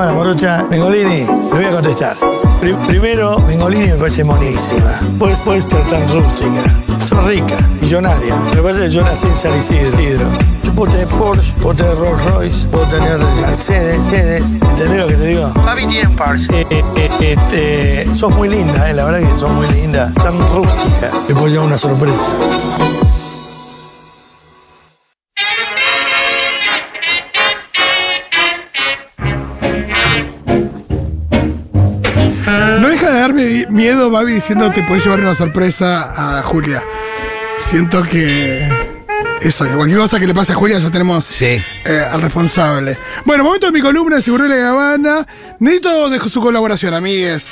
cámara, morocha. Mengolini, le voy a contestar. Pri- primero, Mengolini me parece monísima. Puedes, puedes ser tan rústica. Sos rica, millonaria. Me parece que yo nací en San Isidro. Yo puedo tener Porsche, puedo tener Rolls Royce, puedo tener Mercedes, Mercedes. ¿Entendés lo que te digo? Papi tiene un Porsche. Eh, eh, este, sos muy linda, eh, la verdad que sos muy linda. Tan rústica. Me puedo llevar una sorpresa. Miedo, Babi, diciendo te puedes llevar una sorpresa a Julia. Siento que. Eso, que cualquier cosa que le pase a Julia ya tenemos Sí. eh, al responsable. Bueno, momento de mi columna de Seguro de la Habana. Necesito de su colaboración, amigues.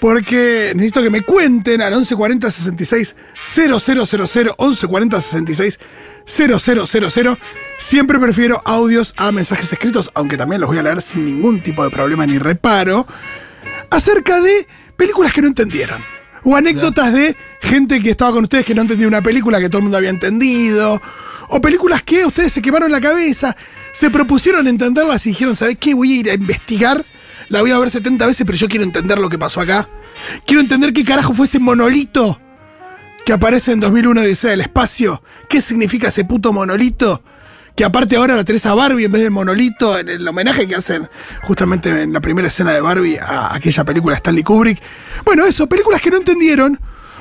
Porque necesito que me cuenten al 1140 66 000, 1140 66 000. Siempre prefiero audios a mensajes escritos, aunque también los voy a leer sin ningún tipo de problema ni reparo. Acerca de películas que no entendieron. O anécdotas de gente que estaba con ustedes que no entendía una película que todo el mundo había entendido. O películas que ustedes se quemaron la cabeza, se propusieron entenderlas y dijeron, ¿sabes qué? Voy a ir a investigar. La voy a ver 70 veces, pero yo quiero entender lo que pasó acá. Quiero entender qué carajo fue ese monolito que aparece en 2001 Odisea del Espacio. ¿Qué significa ese puto monolito? Que aparte ahora la tenés a Barbie en vez del monolito, en el homenaje que hacen justamente en la primera escena de Barbie a aquella película Stanley Kubrick. Bueno, eso, películas que no entendieron,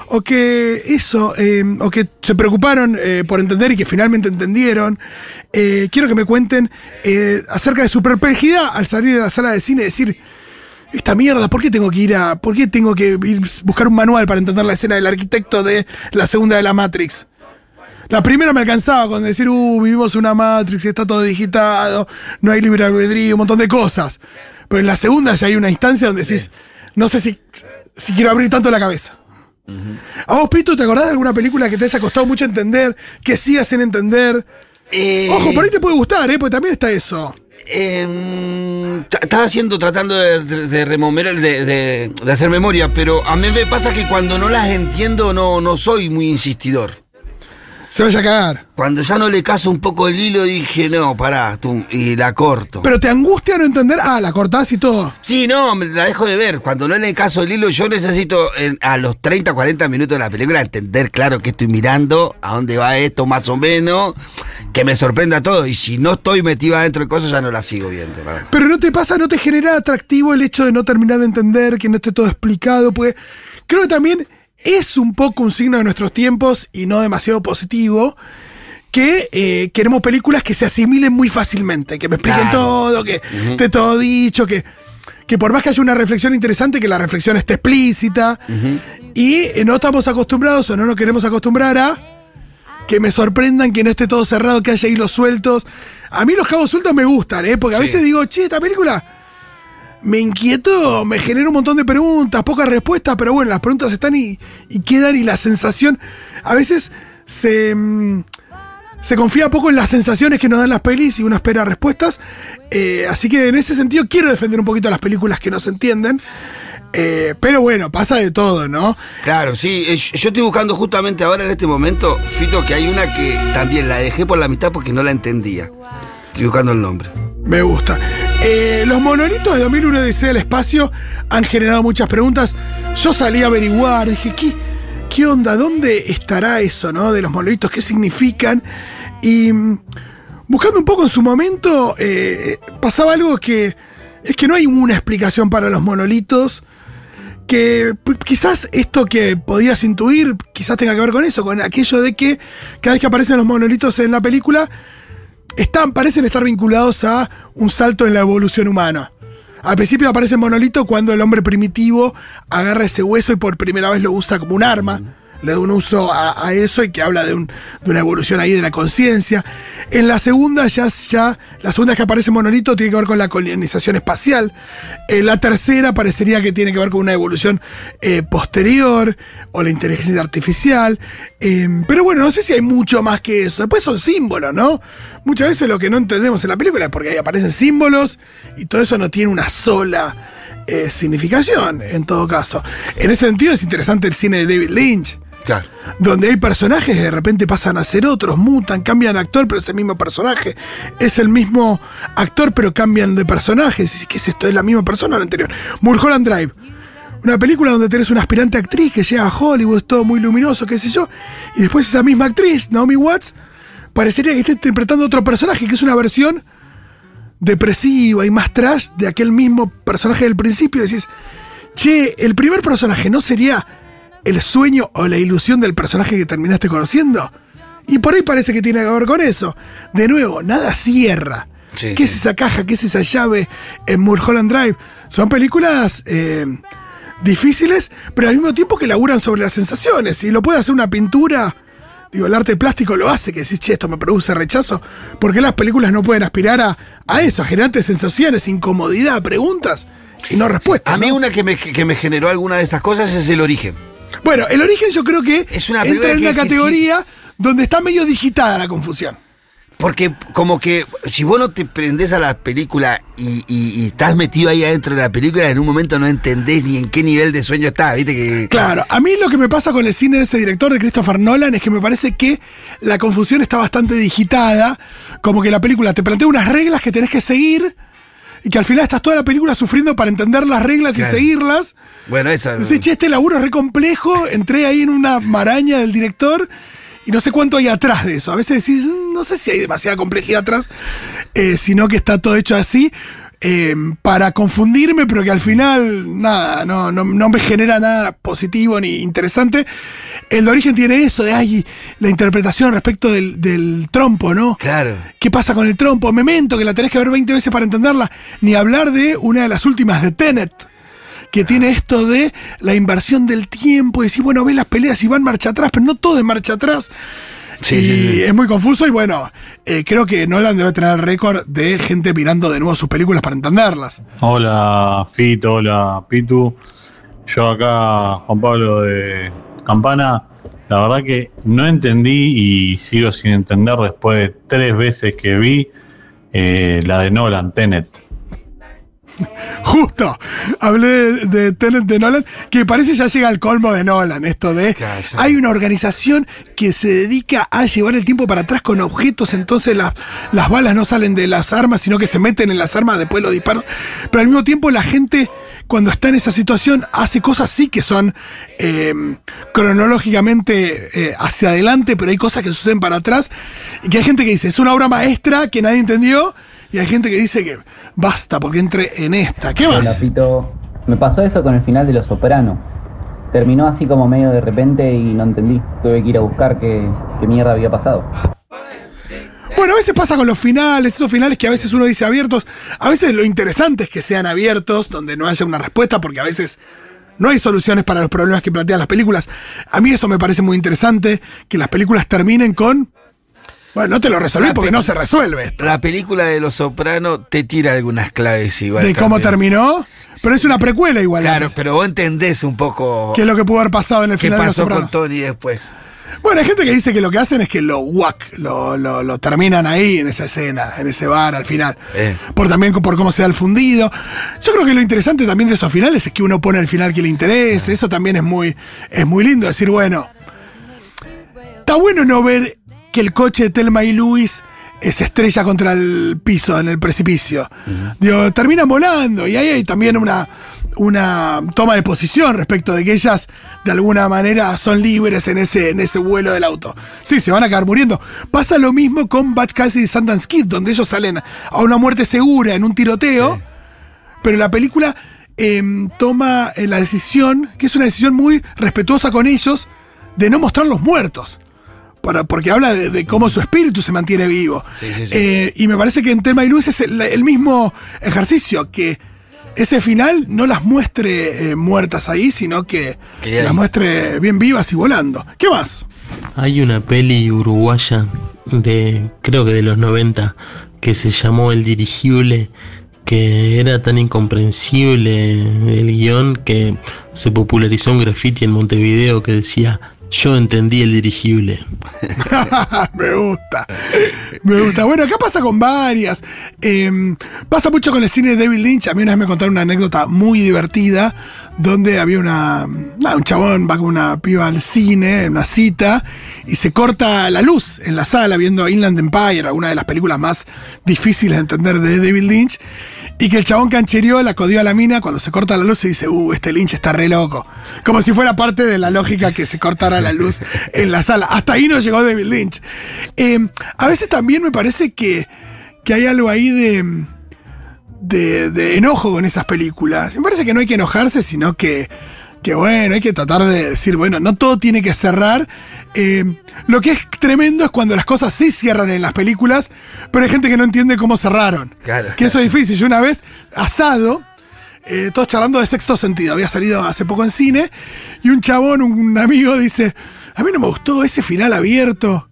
o que eso, eh, o que se preocuparon eh, por entender y que finalmente entendieron. Eh, quiero que me cuenten eh, acerca de su perplejidad al salir de la sala de cine y decir, esta mierda, ¿por qué tengo que ir a. ¿Por qué tengo que ir buscar un manual para entender la escena del arquitecto de la segunda de la Matrix? La primera me alcanzaba con decir, uh, vivimos una Matrix, está todo digitado, no hay libre albedrío, un montón de cosas. Pero en la segunda ya hay una instancia donde decís, no sé si, si quiero abrir tanto la cabeza. ¿A vos, Pito, te acordás de alguna película que te haya costado mucho entender, que sigas sin entender? Eh, Ojo, por ahí te puede gustar, ¿eh? Porque también está eso. ta- estaba haciendo, tratando de, de, de remover, de, de- de hacer memoria, pero a mí me pasa que cuando no las entiendo no, no soy muy insistidor. Se vaya a cagar. Cuando ya no le caso un poco el hilo, dije, no, pará, tú, y la corto. Pero te angustia no entender, ah, la cortás y todo. Sí, no, me la dejo de ver. Cuando no le caso el hilo, yo necesito en- a los 30, 40 minutos de la película entender, claro, que estoy mirando, a dónde va esto más o menos, que me sorprenda todo. Y si no estoy metido adentro de cosas, ya no la sigo viendo, la verdad. Pero no te pasa, no te genera atractivo el hecho de no terminar de entender, que no esté todo explicado, pues creo que también es un poco un signo de nuestros tiempos y no demasiado positivo. Que eh, queremos películas que se asimilen muy fácilmente, que me expliquen Claro. todo, que esté todo dicho, que, que por más que haya una reflexión interesante, que la reflexión esté explícita. Y eh, no estamos acostumbrados o no nos queremos acostumbrar a que me sorprendan, que no esté todo cerrado, que haya hilos sueltos. A mí los cabos sueltos me gustan, ¿eh? Porque a Sí. veces digo, che, esta película me inquietó, me genera un montón de preguntas, pocas respuestas, pero bueno, las preguntas están y, y quedan y la sensación, a veces se, mm, se confía poco en las sensaciones que nos dan las pelis y uno espera respuestas. Eh, así que en ese sentido quiero defender un poquito las películas que no se entienden. Eh, pero bueno, pasa de todo, ¿no? Claro, sí, eh, yo estoy buscando justamente ahora en este momento, Fito, que hay una que también la dejé por la mitad porque no la entendía. Estoy buscando el nombre. Me gusta. Eh, los monolitos de 2001 Odisea del Espacio han generado muchas preguntas. Yo salí a averiguar, dije, ¿qué, qué onda? ¿Dónde estará eso, no? De los monolitos, ¿qué significan? Y mm, buscando un poco en su momento, eh, pasaba algo que es que no hay una explicación para los monolitos. Que quizás esto que podías intuir, quizás tenga que ver con eso, con aquello de que cada vez que aparecen los monolitos en la película, están, parecen estar vinculados a un salto en la evolución humana. Al principio aparece monolito cuando el hombre primitivo agarra ese hueso y por primera vez lo usa como un arma. Le da un uso a, eso y que habla de, un- de una evolución ahí de la conciencia. En la segunda, ya, ya, la segunda que aparece monolito tiene que ver con la colonización espacial. En la tercera parecería que tiene que ver con una evolución eh, posterior o la inteligencia artificial. Eh, pero bueno, no sé si hay mucho más que eso. Después son símbolos, ¿no? Muchas veces lo que no entendemos en la película es porque ahí aparecen símbolos y todo eso no tiene una sola eh, significación, en todo caso. En ese sentido es interesante el cine de David Lynch, Donde hay personajes que de repente pasan a ser otros, mutan, cambian actor, pero es el mismo personaje. Es el mismo actor, pero cambian de personaje. ¿Qué es esto? ¿Es la misma persona o la anterior? Mulholland Drive. Una película donde tenés una aspirante actriz que llega a Hollywood, es todo muy luminoso, qué sé yo. Y después esa misma actriz, Naomi Watts, parecería que está interpretando otro personaje, que es una versión depresiva y más trash de aquel mismo personaje del principio. Decís, che, el primer personaje no sería el sueño o la ilusión del personaje que terminaste conociendo. Y por ahí parece que tiene que ver con eso. De nuevo, nada cierra. Sí, ¿Qué sí. es esa caja? ¿Qué es esa llave en Mulholland Drive? Son películas eh, difíciles, pero al mismo tiempo que laburan sobre las sensaciones. Y lo puede hacer una pintura. Digo, el arte plástico lo hace, que decís, che, esto me produce rechazo. ¿Por qué las películas no pueden aspirar a, a eso, a generarte sensaciones, incomodidad, preguntas y no respuestas? A mí ¿no? una que me, que me generó alguna de esas cosas es el origen. Bueno, el origen yo creo que Es una entra en una que- que categoría donde está medio digitada la confusión. Porque como que si vos no te prendés a la película y, y- y estás metido ahí adentro de la película, en un momento no entendés ni en qué nivel de sueño está, viste que... Claro, a mí lo que me pasa con el cine de ese director de Christopher Nolan es que me parece que la confusión está bastante digitada, como que la película te plantea unas reglas que tenés que seguir y que al final estás toda la película sufriendo para entender las reglas Claro. y seguirlas. Bueno, esa... Che, este laburo es re complejo, entré ahí en una maraña del director y no sé cuánto hay atrás de eso. A veces decís, "Mm, no sé si hay demasiada complejidad atrás, eh, sino que está todo hecho así. Eh, para confundirme, pero que al final nada, no, no, no me genera nada positivo ni interesante. El de origen tiene eso de ay, la interpretación respecto del, del trompo, ¿no? Claro. ¿Qué pasa con el trompo? Memento, que la tenés que ver 20 veces para entenderla. Ni hablar de una de las últimas de Tenet, que tiene esto de la inversión del tiempo y decir, bueno, ves las peleas y van marcha atrás, pero no todo es marcha atrás. Sí, y sí, sí. es muy confuso y bueno, eh, creo que Nolan debe tener el récord de gente mirando de nuevo sus películas para entenderlas. Hola Fito, hola Pitu. Yo acá, Juan Pablo de Campana. La verdad que no entendí y sigo sin entender después de tres veces que vi eh, la de Nolan, Tenet. Justo, hablé de, de Tenet de Nolan, que parece ya llega al colmo de Nolan, esto de hay una organización que se dedica a llevar el tiempo para atrás con objetos, entonces las, las balas no salen de las armas, sino que se meten en las armas, después los disparos, pero al mismo tiempo la gente cuando está en esa situación hace cosas sí que son eh, cronológicamente eh, hacia adelante, pero hay cosas que suceden para atrás, y que hay gente que dice, es una obra maestra que nadie entendió, y hay gente que dice que basta porque entre en esta. ¿Qué más? Pito. Me pasó eso con el final de Los Soprano. Terminó así como medio de repente y no entendí. Tuve que ir a buscar qué, qué mierda había pasado. Bueno, a veces pasa con los finales, esos finales que a veces uno dice abiertos. A veces lo interesante es que sean abiertos, donde no haya una respuesta, porque a veces no hay soluciones para los problemas que plantean las películas. A mí eso me parece muy interesante, que las películas terminen con. Bueno, no te lo resolví La porque no se resuelve esto. La película de Los Sopranos te tira algunas claves igual. De cómo terminó, pero es una precuela igual. Claro, pero vos entendés un poco ¿Qué es lo que pudo haber pasado en el qué final de Los pasó con Sopranos? Tony después. Bueno, hay gente que dice que lo que hacen es que lo whack, lo, lo, lo terminan ahí en esa escena, en ese bar al final. Eh. Por también por cómo se da el fundido. Yo creo que lo interesante también de esos finales es que uno pone el final que le interese. Eso también es muy, es muy lindo decir, bueno. Está bueno no ver que el coche de Telma y Luis se estrella contra el piso en el precipicio. Digo, terminan volando y ahí hay también una, una toma de posición respecto de que ellas de alguna manera son libres en ese, en ese vuelo del auto. Sí, se van a acabar muriendo. Pasa lo mismo con Batch Cassidy y Sundance Kid, donde ellos salen a una muerte segura en un tiroteo, pero la película em, toma eh, la decisión, que es una decisión muy respetuosa con ellos, de no mostrar los muertos. Para, porque habla de, de cómo su espíritu se mantiene vivo. Sí, sí, sí. Eh, y me parece que en Telma y Luis es el, el mismo ejercicio, que ese final no las muestre eh, muertas ahí, sino que, Que las muestre bien vivas y volando. ¿Qué más? Hay una peli uruguaya de, creo que de los 90, que se llamó El Dirigible, que era tan incomprensible el guion que se popularizó un graffiti en Montevideo que decía yo entendí el dirigible. me gusta. Me gusta. Bueno, acá pasa con varias. Eh, pasa mucho con el cine de David Lynch. A mí una vez me contaron una anécdota muy divertida donde había una, un chabón va con una piba al cine, en una cita, y se corta la luz en la sala viendo Inland Empire, una de las películas más difíciles de entender de David Lynch, y que el chabón canchereó, la codió a la mina, cuando se corta la luz y dice, uh, este Lynch está re loco. Como si fuera parte de la lógica que se cortara la luz en la sala. Hasta ahí no llegó David Lynch. Eh, a veces también me parece que, que hay algo ahí de de, de, enojo con esas películas. Me parece que no hay que enojarse, sino que, que bueno, hay que tratar de decir, bueno, no todo tiene que cerrar. Eh, lo que es tremendo es cuando las cosas sí cierran en las películas, pero hay gente que no entiende cómo cerraron. Claro. Que eso es difícil. Yo una vez, asado, eh, todos charlando de sexto sentido, había salido hace poco en cine, y un chabón, un amigo, dice, a mí no me gustó ese final abierto.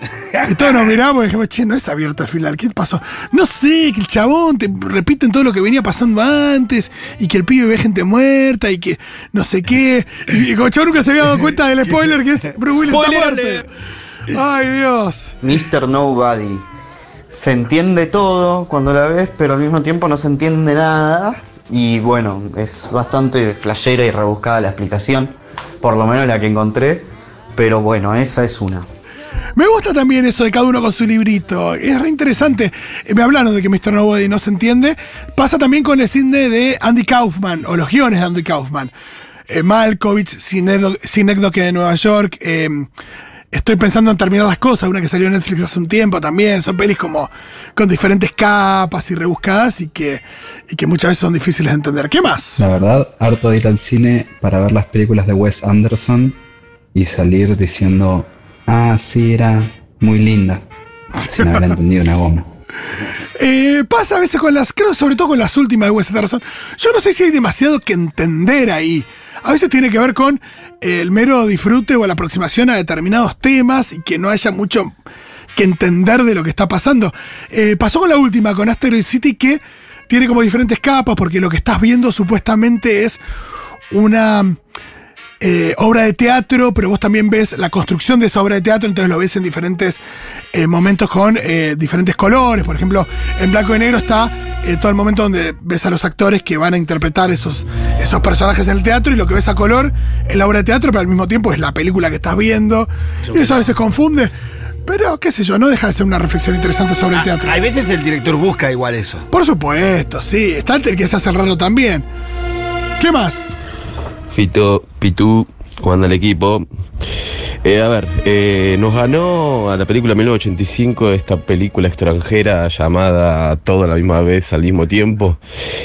Y todos nos miramos y dijimos, che, no es abierto el final, ¿qué pasó? No sé, que el chabón te repiten todo lo que venía pasando antes, y que el pibe ve gente muerta, y que no sé qué. Y como el chabón nunca se había dado cuenta del spoiler que es Bruce Willis está muerto. Ay, Dios. Mr. Nobody. Se entiende todo cuando la ves, pero al mismo tiempo no se entiende nada. Y bueno, es bastante flashera y rebuscada la explicación, por lo menos la que encontré. Pero bueno, esa es una. Me gusta también eso de cada uno con su librito. Es re interesante. Eh, me hablaron de que Mr. Nobody no se entiende. Pasa también con el cine de Andy Kaufman, o los guiones de Andy Kaufman. Eh, Malkovich, Cinecdoque de Nueva York. Eh, estoy pensando en terminar las cosas, una que salió en Netflix hace un tiempo también. Son pelis como con diferentes capas y rebuscadas y que, y que muchas veces son difíciles de entender. ¿Qué más? La verdad, harto de ir al cine para ver las películas de Wes Anderson y salir diciendo Ah, sí, era muy linda. Sin haber entendido una goma. Eh, pasa a veces con las, creo sobre todo con las últimas de Wes. Yo no sé si hay demasiado que entender ahí. A veces tiene que ver con el mero disfrute o la aproximación a determinados temas y que no haya mucho que entender de lo que está pasando. Eh, pasó con la última, con Asteroid City, que tiene como diferentes capas, porque lo que estás viendo supuestamente es una eh, obra de teatro, pero vos también ves la construcción de esa obra de teatro, entonces lo ves en diferentes eh, momentos con eh, diferentes colores. Por ejemplo, en blanco y negro está todo el momento donde ves a los actores que van a interpretar esos, esos personajes en el teatro y lo que ves a color es la obra de teatro, pero al mismo tiempo es la película que estás viendo. Y eso a veces confunde. Pero, qué sé yo, no deja de ser una reflexión interesante sobre el teatro. Hay veces el director busca igual eso. Por supuesto, sí. Está el que se hace raro también. ¿Qué más? Fito, Pitú, jugando al equipo. Eh, a ver, eh, nos ganó a la película 1985 esta película extranjera llamada Todo a la misma vez al mismo tiempo.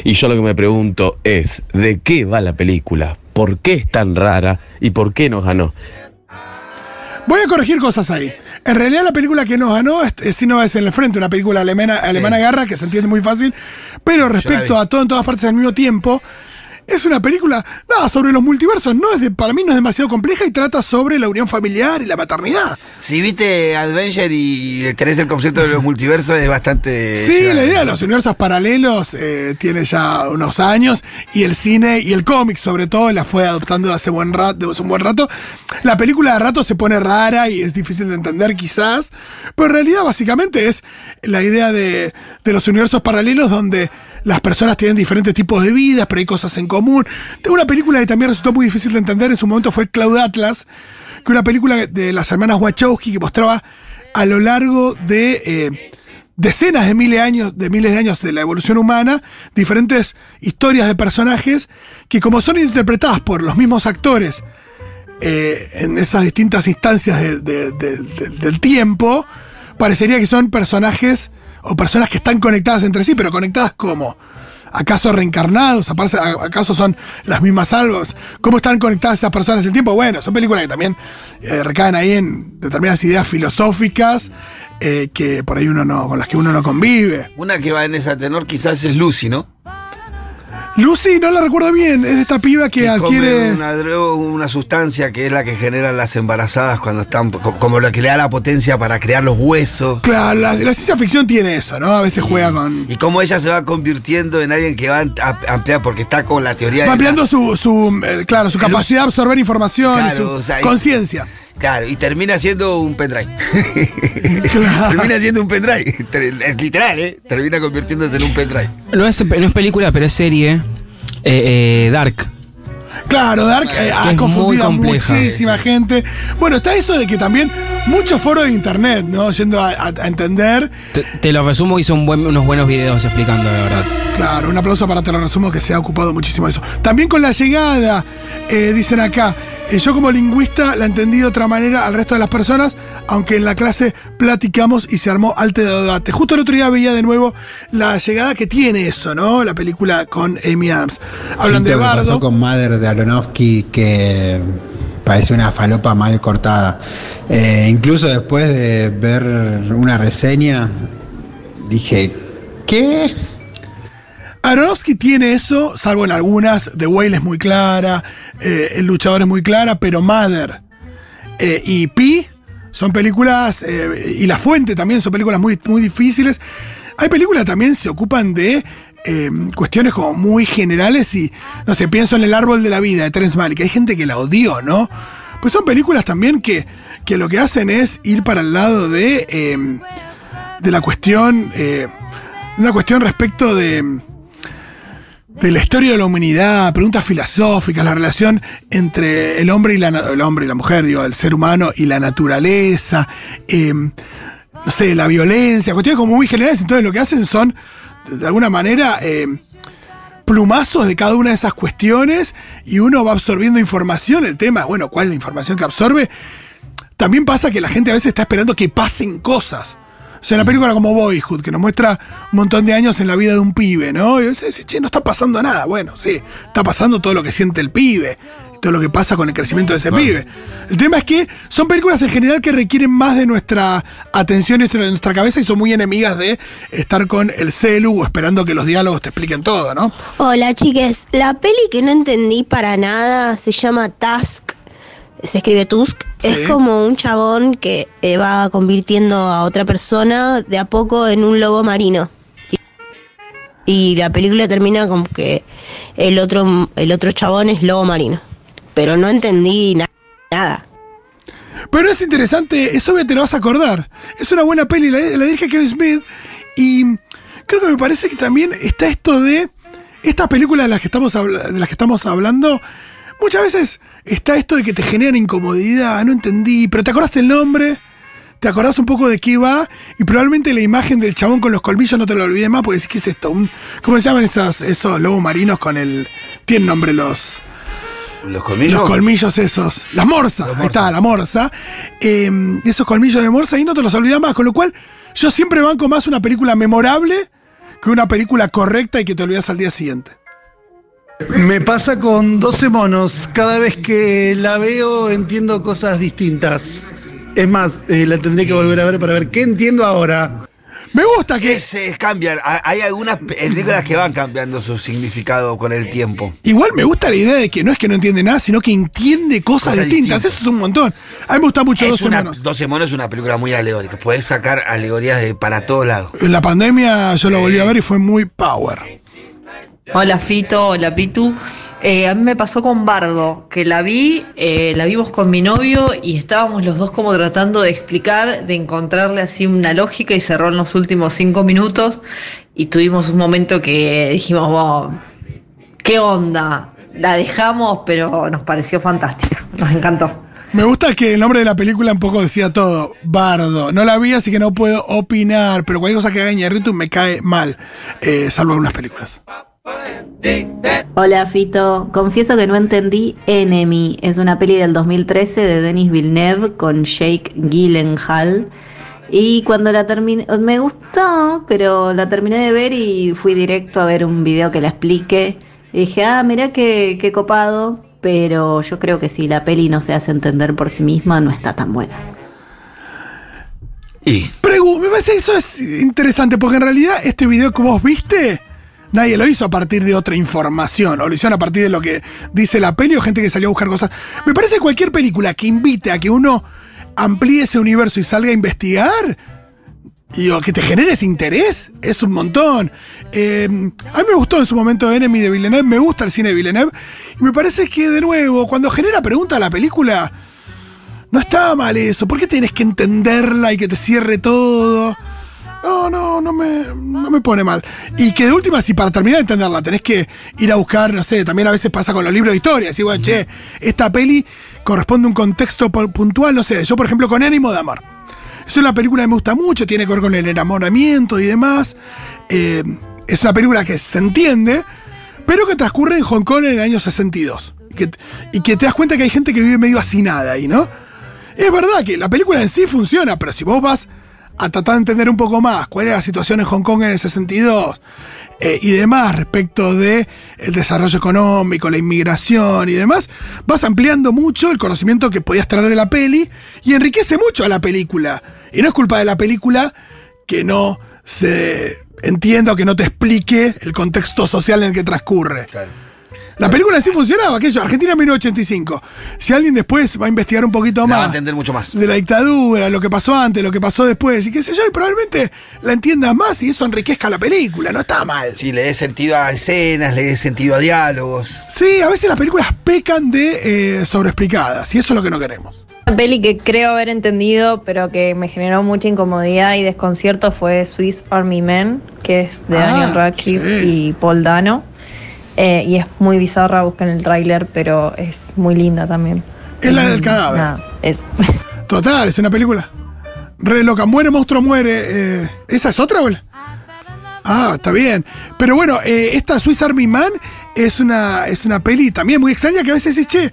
Y yo lo que me pregunto es, ¿de qué va la película? ¿Por qué es tan rara? ¿Y por qué nos ganó? Voy a corregir cosas ahí. En realidad la película que nos ganó es, es no es en el frente, una película alemana, alemana garra que se entiende muy fácil, pero respecto a todo en todas partes al mismo tiempo, es una película, nada, sobre los multiversos. No es de, para mí no es demasiado compleja y trata sobre la unión familiar y la maternidad. Si viste Adventure y querés el concepto de los multiversos, es bastante. Sí, la idea de los universos paralelos eh, tiene ya unos años y el cine y el cómic, sobre todo, la fue adoptando hace, buen rato, hace un buen rato. La película de rato se pone rara y es difícil de entender, quizás, pero en realidad, básicamente, es la idea de, de los universos paralelos donde las personas tienen diferentes tipos de vidas, pero hay cosas en común. Tengo una película que también resultó muy difícil de entender en su momento fue Cloud Atlas, que una película de las hermanas Wachowski que mostraba a lo largo de eh, decenas de miles, de años, de miles de años de la evolución humana, diferentes historias de personajes que como son interpretadas por los mismos actores eh, en esas distintas instancias de, de, de, del tiempo, parecería que son personajes o personas que están conectadas entre sí, pero conectadas como. ¿Acaso reencarnados? ¿Acaso son las mismas almas? ¿Cómo están conectadas esas personas en el tiempo? Bueno, son películas que también eh, recaen ahí en determinadas ideas filosóficas eh, que por ahí uno no, con las que uno no convive. Una que va en esa tenor quizás es Lucy, ¿no? Lucy, no la recuerdo bien, es esta piba que, que adquiere. una droga, una sustancia que es la que generan las embarazadas cuando están, co- como la que le da la potencia para crear los huesos. Claro, la, la ciencia ficción tiene eso, ¿no? A veces juega con. Y cómo ella se va convirtiendo en alguien que va a ampliar, porque está con la teoría Va de la- ampliando su, su, eh, claro, su capacidad de absorber información y su o sea, y- conciencia. Claro, y termina siendo un pendrive. Claro. termina siendo un pendrive. Es literal, ¿eh? Termina convirtiéndose en un pendrive. No es, no es película, pero es serie. Eh, eh, Dark. Claro, Dark eh, ha confundido a muchísima gente. Bueno, está eso de que también muchos foros de internet, ¿no? Yendo a, a- a entender. Te, te lo resumo, hizo un buen- unos buenos videos explicando, la verdad. Claro, un aplauso para Te lo resumo que se ha ocupado muchísimo de eso. También con la llegada, eh, dicen acá, eh, yo como lingüista la entendí de otra manera al resto de las personas, aunque en la clase platicamos y se armó alto debate. Justo el otro día veía de nuevo la llegada que tiene eso, ¿no? La película con Amy Adams. Hablan Sí, de que pasó Bardo. con Mother de Aronofsky que parece una falopa mal cortada. Eh, incluso después de ver una reseña, dije, ¿qué? Aronofsky tiene eso, salvo en algunas. The Whale es muy clara, eh, El luchador es muy clara, pero Mother eh, y Pi son películas, eh, y La Fuente también son películas muy, muy difíciles. Hay películas que también se ocupan de cuestiones como muy generales y, no sé, pienso en El Árbol de la Vida de Terence Malick. Hay gente que la odió, ¿no? Pues son películas también que, que lo que hacen es ir para el lado de, de la cuestión, una cuestión respecto de de la historia de la humanidad, preguntas filosóficas, la relación entre el hombre y la, el hombre y la mujer, digo, el ser humano y la naturaleza, eh, no sé, la violencia, cuestiones como muy generales. Entonces lo que hacen son, de alguna manera, eh, plumazos de cada una de esas cuestiones y uno va absorbiendo información. El tema, bueno, ¿cuál es la información que absorbe? También pasa que la gente a veces está esperando que pasen cosas. O sea, una película como Boyhood, que nos muestra un montón de años en la vida de un pibe, ¿no? Y a veces dice, che, no está pasando nada. Bueno, sí, está pasando todo lo que siente el pibe, todo lo que pasa con el crecimiento de ese pibe. El tema es que son películas en general que requieren más de nuestra atención y nuestra, nuestra cabeza y son muy enemigas de estar con el celu o esperando que los diálogos te expliquen todo, ¿no? Hola chiques, la peli que no entendí para nada se llama Tusk, se escribe Tusk, Sí. es como un chabón que eh, va convirtiendo a otra persona de a poco en un lobo marino. Y, y la película termina como que el otro, el otro chabón es lobo marino. Pero no entendí na- nada. Pero es interesante, eso te lo vas a acordar. Es una buena peli, la, la dirige Kevin Smith. Y creo que me parece que también está esto de. Estas películas de las que estamos, de las que estamos hablando, muchas veces está esto de que te generan incomodidad, no entendí, pero te acordaste el nombre, te acordás un poco de qué va, y probablemente la imagen del chabón con los colmillos no te lo olvides más, porque decís, ¿qué es esto? Un- ¿Cómo se llaman esas, esos lobos marinos con el. Tienen nombre los. Los colmillos. Los colmillos esos. La morsa. Ahí está, la morsa. Eh, esos colmillos de morsa y no te los olvidas más. Con lo cual, yo siempre banco más una película memorable que una película correcta y que te olvidas al día siguiente. Me pasa con 12 monos. Cada vez que la veo entiendo cosas distintas. Es más, eh, la tendré que volver a ver para ver qué entiendo ahora. Me gusta que. Se cambian. Ha- Hay algunas películas que van cambiando su significado con el tiempo. Igual me gusta la idea de que no es que no entiende nada, sino que entiende cosas, Cosas distintas. distintas. Eso es un montón. A mí me gusta mucho Es 12 una, monos. 12 monos es una película muy alegórica. Puedes sacar alegorías de para todos lados. En la pandemia yo lo volví a ver y fue muy power. Hola Fito, hola Pitu. Eh, a mí me pasó con Bardo, que la vi, eh, la vimos con mi novio y estábamos los dos como tratando de explicar, de encontrarle así una lógica y cerró en los últimos cinco minutos y tuvimos un momento que dijimos, wow, ¿qué onda? La dejamos, pero nos pareció fantástica, nos encantó. Me gusta que el nombre de la película un poco decía todo. Bardo. No la vi, así que no puedo opinar, pero cualquier cosa que haga Iñárritu me cae mal. eh, salvo algunas películas. Hola Fito, confieso que no entendí Enemy, es una peli del 2013 de Denis Villeneuve con Jake Gyllenhaal. Y cuando la terminé, me gustó, pero la terminé de ver y fui directo a ver un video que la explique. Y dije, ah, mirá qué, qué copado, pero yo creo que si la peli no se hace entender por sí misma no está tan buena. Pregu, me parece que eso es interesante, porque en realidad este video que vos viste nadie lo hizo a partir de otra información, o lo hicieron a partir de lo que dice la peli o gente que salió a buscar cosas. Me parece que cualquier película que invite a que uno amplíe ese universo y salga a investigar, y o que te genere ese interés, es un montón. Eh, a mí me gustó en su momento Enemy de Villeneuve, me gusta el cine de Villeneuve, y me parece que, de nuevo, cuando genera pregunta a la película, no está mal eso. ¿Por qué tienes que entenderla y que te cierre todo? No, no, no me, no me pone mal. Y que de última, si para terminar de entenderla tenés que ir a buscar, no sé, también a veces pasa con los libros de historia. Decir, bueno, che, esta peli corresponde a un contexto pu- puntual, no sé. Yo, por ejemplo, con Ánimo de Amor. Es una película que me gusta mucho, tiene que ver con el enamoramiento y demás. Eh, es una película que se entiende, pero que transcurre en Hong Kong en el año 62. Y que, y que te das cuenta que hay gente que vive medio hacinada ahí, ¿no? Es verdad que la película en sí funciona, pero si vos vas a tratar de entender un poco más cuál era la situación en Hong Kong en el 62 eh, y demás respecto de el desarrollo económico, la inmigración y demás, vas ampliando mucho el conocimiento que podías traer de la peli y enriquece mucho a la película. Y no es culpa de la película que no se entienda o que no te explique el contexto social en el que transcurre. La película sí funcionaba, aquello, Argentina 1985. Si alguien después va a investigar un poquito La más va a entender mucho más. de la dictadura, lo que pasó antes, lo que pasó después, y qué sé yo, y probablemente la entiendas más y eso enriquezca la película, no está mal. Sí, le dé sentido a escenas, le dé sentido a diálogos. Sí, a veces las películas pecan de eh, sobreexplicadas, y eso es lo que no queremos. Una peli que creo haber entendido, pero que me generó mucha incomodidad y desconcierto fue Swiss Army Men, que es de Ah, Daniel Radcliffe sí. y Paul Dano. Eh, y es muy bizarra, buscan el tráiler, pero es muy linda también. Es la del cadáver. nada, eso. Total, es una película. Re loca, muere, monstruo, muere. eh, ¿Esa es otra, boludo? Ah, está bien. Pero bueno, eh, esta Swiss Army Man es una, es una peli también muy extraña que a veces dices, che,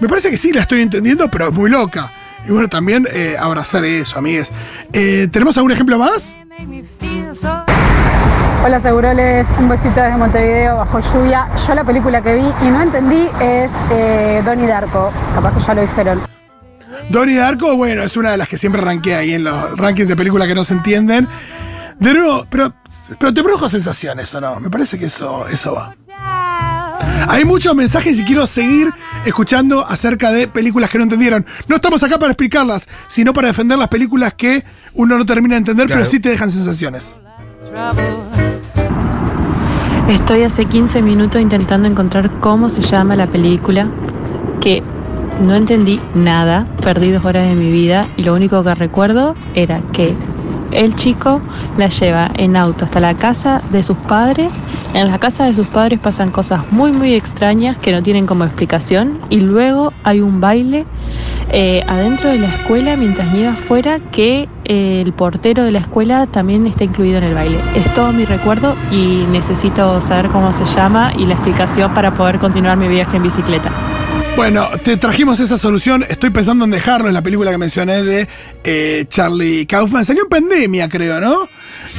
me parece que sí la estoy entendiendo, pero es muy loca. Y bueno, también eh, abrazar eso, amigues. Eh, ¿Tenemos algún ejemplo más? Hola Seguroles, un besito desde Montevideo bajo lluvia. Yo la película que vi y no entendí es eh, Donnie Darko, capaz que ya lo dijeron. Donnie Darko, bueno, es una de las que siempre ranquea ahí en los rankings de películas que no se entienden. De nuevo, pero, pero te produjo sensaciones, ¿o no? Me parece que eso, eso va. Hay muchos mensajes y quiero seguir escuchando acerca de películas que no entendieron. No estamos acá para explicarlas, sino para defender las películas que uno no termina de entender, Claro. pero sí te dejan sensaciones. Estoy hace 15 minutos intentando encontrar cómo se llama la película, que no entendí nada, perdí dos horas de mi vida y lo único que recuerdo era que el chico la lleva en auto hasta la casa de sus padres. En la casa de sus padres pasan cosas muy muy extrañas que no tienen como explicación y luego hay un baile eh, adentro de la escuela mientras nieva afuera que eh, el portero de la escuela también está incluido en el baile. Es todo mi recuerdo y necesito saber cómo se llama y la explicación para poder continuar mi viaje en bicicleta. Bueno, te trajimos esa solución. Estoy pensando en dejarlo en la película que mencioné de eh, Charlie Kaufman. Salió en pandemia, creo, ¿no?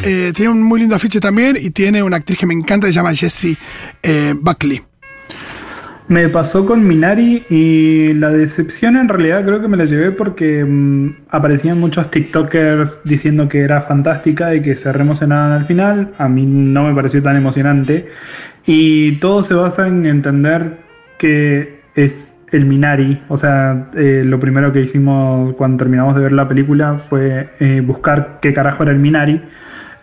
Eh, tiene un muy lindo afiche también y tiene una actriz que me encanta se llama Jessie eh, Buckley. Me pasó con Minari y la decepción en realidad creo que me la llevé porque mm, aparecían muchos TikTokers diciendo que era fantástica y que se re emocionaban al final. A mí no me pareció tan emocionante. Y todo se basa en entender que es el Minari. O sea, eh, lo primero que hicimos cuando terminamos de ver la película fue eh, buscar qué carajo era el Minari.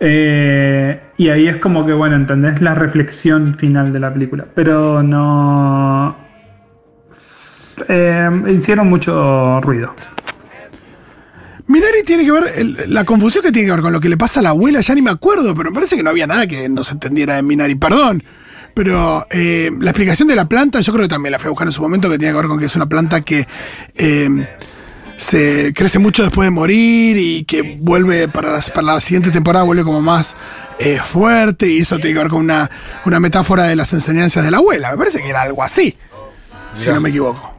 Eh, y ahí es como que, bueno, entendés la reflexión final de la película. Pero no. hicieron mucho ruido. Minari tiene que ver, la confusión que tiene que ver con lo que le pasa a la abuela, ya ni me acuerdo, pero me parece que no había nada que no se entendiera en Minari, perdón. Pero eh, la explicación de la planta, yo creo que también la fui a buscar en su momento, que tiene que ver con que es una planta que eh, se crece mucho después de morir y que vuelve para, las- para la siguiente temporada, vuelve como más eh, fuerte y eso tiene que ver con una, una metáfora de las enseñanzas de la abuela. Me parece que era algo así, si no me equivoco.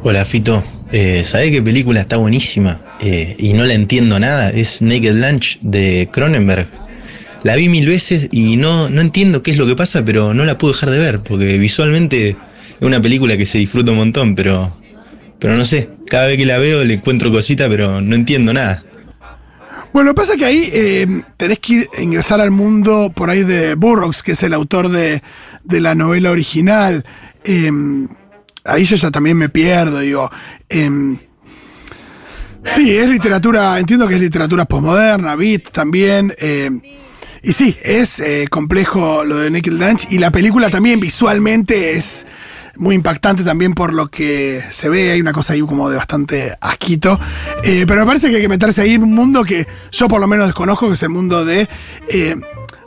Hola Fito, eh, ¿sabés qué película está buenísima Eh, y no la entiendo nada? Es Naked Lunch de Cronenberg. La vi mil veces y no, no entiendo qué es lo que pasa, pero no la puedo dejar de ver, porque visualmente es una película que se disfruta un montón, pero, pero no sé, cada vez que la veo le encuentro cosita, pero no entiendo nada. Bueno, lo pasa que ahí eh, tenés que ingresar al mundo por ahí de Burroughs, que es el autor de, de la novela original. Eh, ahí yo ya también me pierdo, digo. eh, sí, es literatura, entiendo que es literatura posmoderna, beat también. Y sí, es eh, complejo lo de Naked Lunch. Y la película también visualmente es muy impactante también por lo que se ve. Hay una cosa ahí como de bastante asquito. Eh, pero me parece que hay que meterse ahí en un mundo que yo por lo menos desconozco, que es el mundo de, eh,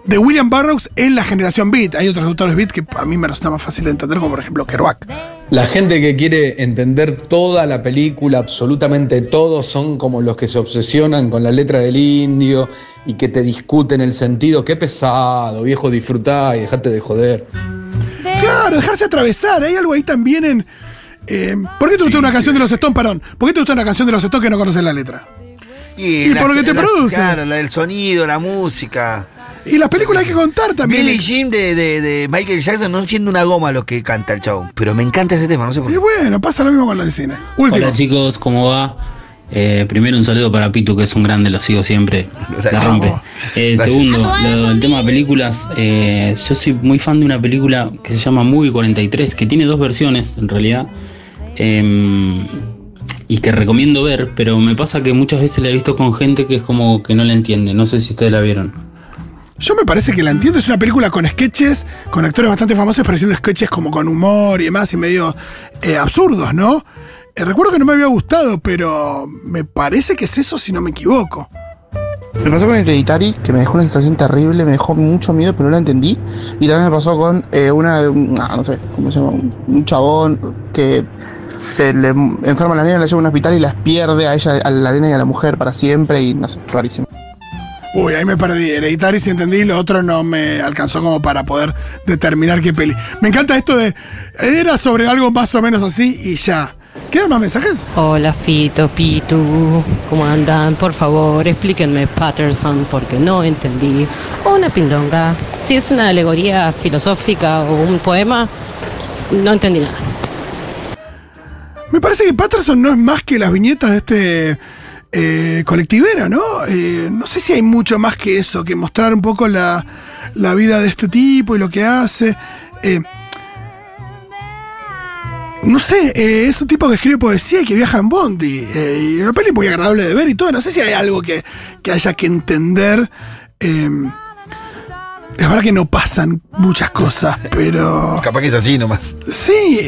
de William Burroughs en la generación Beat. Hay otros autores Beat que a mí me resulta más fácil de entender, como por ejemplo Kerouac. La gente que quiere entender toda la película, absolutamente todo, son como los que se obsesionan con la letra del indio y que te discuten el sentido. Qué pesado, viejo, disfrutá y dejate de joder. Claro, dejarse atravesar. Hay algo ahí también en. eh, ¿Por qué te gusta una canción de los Stones, Parón? ¿Por qué te gusta una canción de los Stones que no conoces la letra? Y por lo que te la- produce. Claro, la del sonido, la música. Y las películas hay que contar también. Billie Jean de, de, de Michael Jackson no siendo una goma lo que canta el chavo. Pero me encanta ese tema, no sé por Y qué. bueno, pasa lo mismo con la de cine. Último. Hola chicos, ¿cómo va? Eh, primero un saludo para Pitu, que es un grande, lo sigo siempre. La Gracias. rompe. Eh, Gracias. segundo, lo- el tema de películas. eh, yo soy muy fan de una película que se llama Movie 43, que tiene dos versiones en realidad. em, y que recomiendo ver, pero me pasa que muchas veces la he visto con gente que es como que no la entiende. No sé si ustedes la vieron. Yo me parece que la entiendo. Es una película con sketches, con actores bastante famosos, pero haciendo sketches como con humor y demás, y medio eh, absurdos, ¿no? Eh, recuerdo que no me había gustado, pero me parece que es eso si no me equivoco. Me pasó con Hereditary, que me dejó una sensación terrible, me dejó mucho miedo, pero no la entendí. Y también me pasó con eh, una, un- ah, no sé, ¿cómo se llama? Un chabón que se le enferma a la nena, la lleva a un hospital y las pierde a ella, a la nena y a la mujer para siempre, y no sé, rarísimo. Uy, ahí me perdí. Hereditary sí entendí, lo otro no me alcanzó como para poder determinar qué peli. Me encanta esto de. Era sobre algo más o menos así y ya. ¿Quedan más mensajes? Hola Fito, Pitu, ¿cómo andan? Por favor, explíquenme Patterson porque no entendí. O una pindonga. Si es una alegoría filosófica o un poema, no entendí nada. Me parece que Patterson no es más que las viñetas de este eh, colectivero, ¿no? Eh, no sé si hay mucho más que eso, que mostrar un poco la, la vida de este tipo y lo que hace. Eh, no sé, eh, es un tipo que escribe poesía y que viaja en Bondi. eh, y una peli muy agradable de ver y todo. No sé si hay algo que, que haya que entender. eh, es verdad que no pasan muchas cosas, pero. Capaz que es así nomás. Sí,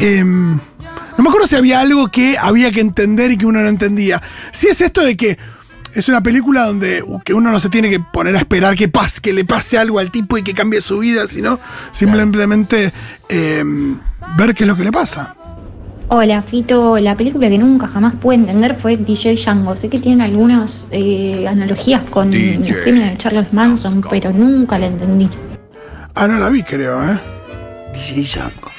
no me acuerdo si había algo que había que entender y que uno no entendía. Sí es esto de que es una película donde que uno no se tiene que poner a esperar que pase, que le pase algo al tipo y que cambie su vida, sino simplemente em, ver qué es lo que le pasa. Hola, Fito. La película que nunca jamás pude entender fue DJ Django. Sé que tiene algunas eh, analogías con los crímenes de Charles Manson, pero nunca la entendí. Ah, no la vi, creo, ¿eh? DJ Django.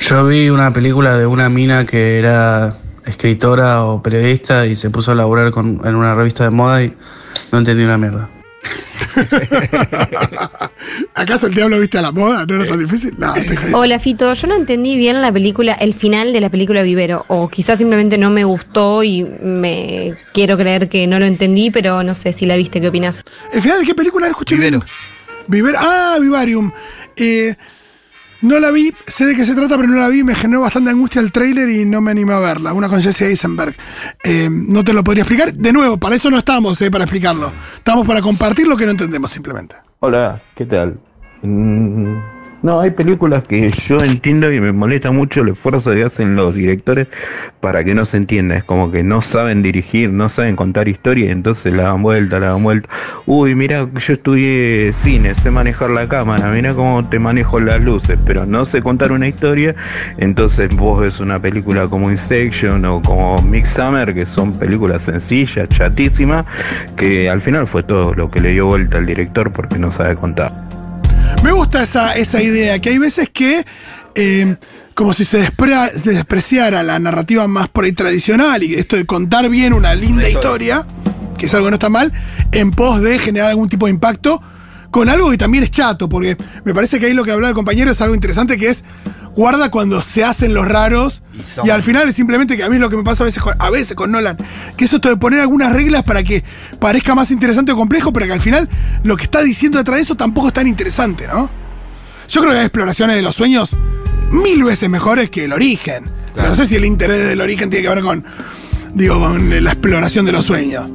Yo vi una película de una mina que era escritora o periodista y se puso a laburar con, en una revista de moda y no entendí una mierda. ¿Acaso el diablo viste a la moda? ¿No era tan difícil? No. Hola Fito, yo no entendí bien la película, el final de la película Vivero, o quizás simplemente no me gustó y me quiero creer que no lo entendí, pero no sé si la viste, ¿qué opinas? ¿El final de qué película? Escuché Vivero. Vivero. Ah, Vivarium. Eh, no la vi, sé de qué se trata, pero no la vi. Me generó bastante angustia el tráiler y no me animé a verla. Una con Jesse Eisenberg. Eh, no te lo podría explicar. De nuevo, para eso no estamos, eh, para explicarlo. Estamos para compartir lo que no entendemos simplemente. Hola, ¿qué tal? Mm, no, hay películas que yo entiendo y me molesta mucho el esfuerzo que hacen los directores para que no se entienda. Es como que no saben dirigir, no saben contar historias, entonces la dan vuelta, la dan vuelta. Uy, mira, yo estudié cine, sé manejar la cámara, mira cómo te manejo las luces, pero no sé contar una historia. Entonces vos ves una película como Insection o como Midsummer, que son películas sencillas, chatísimas, que al final fue todo lo que le dio vuelta al director porque no sabe contar. Me gusta esa, esa idea, que hay veces que, eh, como si se despre- se despreciara la narrativa más por ahí tradicional y esto de contar bien una linda historia, que es algo que no está mal, en pos de generar algún tipo de impacto con algo que también es chato, porque me parece que ahí lo que hablaba el compañero es algo interesante que es guarda cuando se hacen los raros son- Y al final es simplemente que a mí es lo que me pasa a veces con, a veces con Nolan, que es esto de poner algunas reglas para que parezca más interesante o complejo, pero que al final lo que está diciendo detrás de eso tampoco es tan interesante, ¿no? Yo creo que hay exploraciones de los sueños mil veces mejores que el origen. Pero no sé si el interés del origen tiene que ver con, digo, con la exploración de los sueños.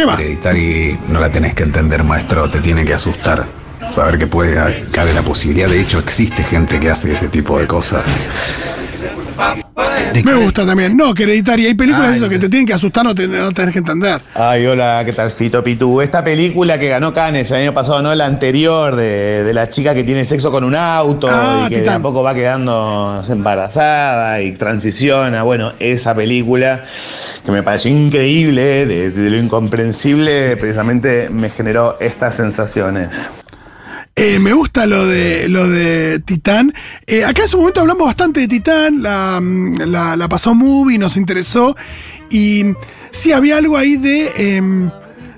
¿Qué más? Hereditary no la tenés que entender, maestro, te tiene que asustar. Saber que puede, cabe la posibilidad, de hecho existe gente que hace ese tipo de cosas. Me gusta también. No, que. Hay películas eso que te tienen que asustar, no, te, no tenés que entender. Ay, hola, ¿qué tal, Fito Pitu? Esta película que ganó Cannes el año pasado, no la anterior, de, de la chica que tiene sexo con un auto Ah, y que de Titán. a poco va quedando no embarazada y transiciona. Bueno, esa película que me pareció increíble, de, de lo incomprensible, precisamente me generó estas sensaciones. Eh, me gusta lo de lo de Titán. Eh, acá en su momento hablamos bastante de Titán, la, mm, la, pasó Movie, nos interesó. Y sí, había algo ahí de, em,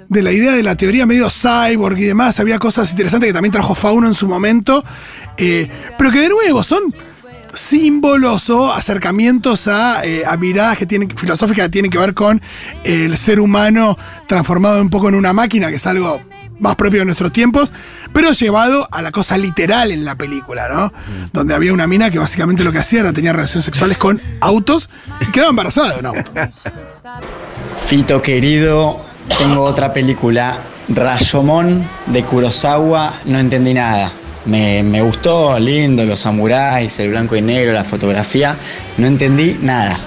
de la idea de la teoría medio cyborg y demás. Había cosas interesantes que también trajo Fauno en su momento. eh, pero que de nuevo son símbolos o acercamientos a, a miradas que tienen, filosóficas que tienen que ver con el ser humano transformado un poco en una máquina, que es algo más propio de nuestros tiempos, pero llevado a la cosa literal en la película, ¿no? Donde había una mina que básicamente lo que hacía era tener relaciones sexuales con autos y quedaba embarazada de un auto. Fito querido, tengo otra película, Rashomon de Kurosawa, no entendí nada. Me, me gustó, lindo, los samuráis, el blanco y negro, la fotografía, no entendí nada.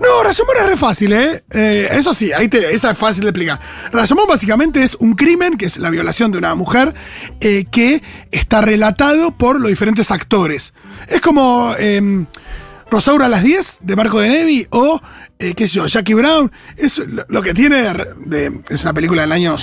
No, Rashomon es re fácil, ¿eh? Eh, Eso sí, ahí te, esa es fácil de explicar. Rashomon básicamente es un crimen, que es la violación de una mujer, eh, que está relatado por los diferentes actores. Es como em, Rosaura a las 10 de Marco de Nevi o, eh, qué sé yo, Jackie Brown. Es lo, que tiene Es una película del año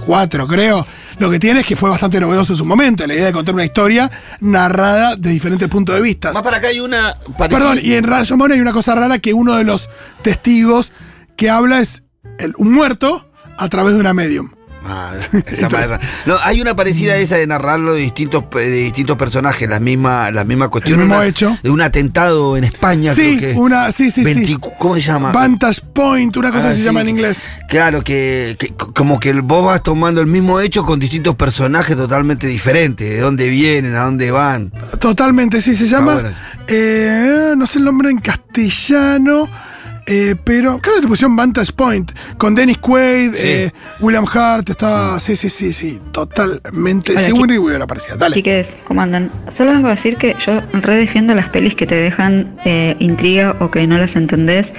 54, creo. Lo que tiene es que fue bastante novedoso en su momento, la idea de contar una historia narrada de diferentes puntos de vista. Más para acá hay una. parecida- Perdón, y en Rashomon hay una cosa rara que uno de los testigos que habla es el- un muerto a través de una medium. Ah, esa. No, hay una parecida esa de narrarlo de distintos, de distintos personajes, la misma, la misma cuestión. El mismo una- hecho. De un atentado en España, Sí, creo que. una, sí, sí, sí. 20 ¿Cómo se llama? Vantage Point, una cosa Ah, se sí. llama en inglés. Claro, que, como que vos vas tomando el mismo hecho con distintos personajes totalmente diferentes, de dónde vienen, a dónde van. Totalmente, sí, se llama. bueno. eh, no sé el nombre en castellano. Eh, pero creo que te pusieron Vantage Point con Dennis Quaid, Sí. eh, William Hart, estaba. Sí, sí, sí, sí, totalmente. Hola, sí, chi- Winnie Weaver aparecía. Dale. Chiques, ¿cómo andan? Solo vengo a decir que yo redefiendo las pelis que te dejan eh, intriga o que no las entendés.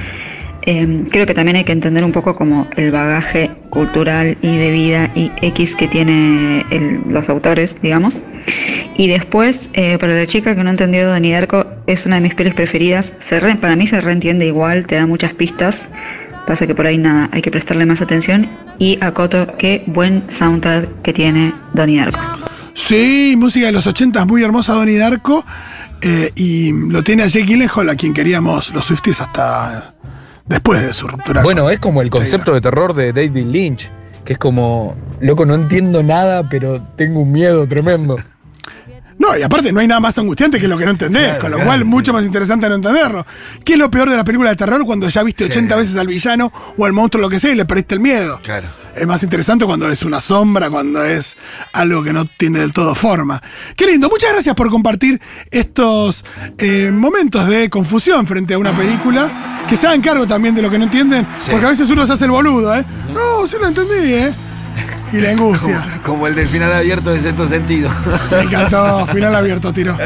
Eh, creo que también hay que entender un poco como el bagaje cultural y de vida y X que tiene los autores, digamos. Y después, eh, para la chica que no entendió Donnie Darko, es una de mis pelis preferidas. Se para mí se reentiende igual, te da muchas pistas. Pasa que por ahí nada, hay que prestarle más atención. Y acoto, qué buen soundtrack que tiene Donnie Darko. Sí, música de los 80 muy hermosa, Donnie Darko. eh, y lo tiene a Jake Gyllenhaal, a quien queríamos los Swifties hasta después de su ruptura. Bueno, es como el concepto de terror de David Lynch, que es como, loco, no entiendo nada, pero tengo un miedo tremendo. No, y aparte no hay nada más angustiante que lo que no entendés, Claro, con lo claro. cual mucho más interesante no entenderlo. ¿Qué es lo peor de la película de terror cuando ya viste 80 veces al villano o al monstruo lo que sea y le perdiste el miedo? Claro. Es más interesante cuando es una sombra, cuando es algo que no tiene del todo forma. Qué lindo, muchas gracias por compartir estos eh, momentos de confusión frente a una película. Que se hagan cargo también de lo que no entienden, Sí. porque a veces uno se hace el boludo, ¿eh? No, sí lo entendí, ¿eh? Y la angustia. Como el del final abierto de sexto sentido. Me encantó, final abierto, tiro.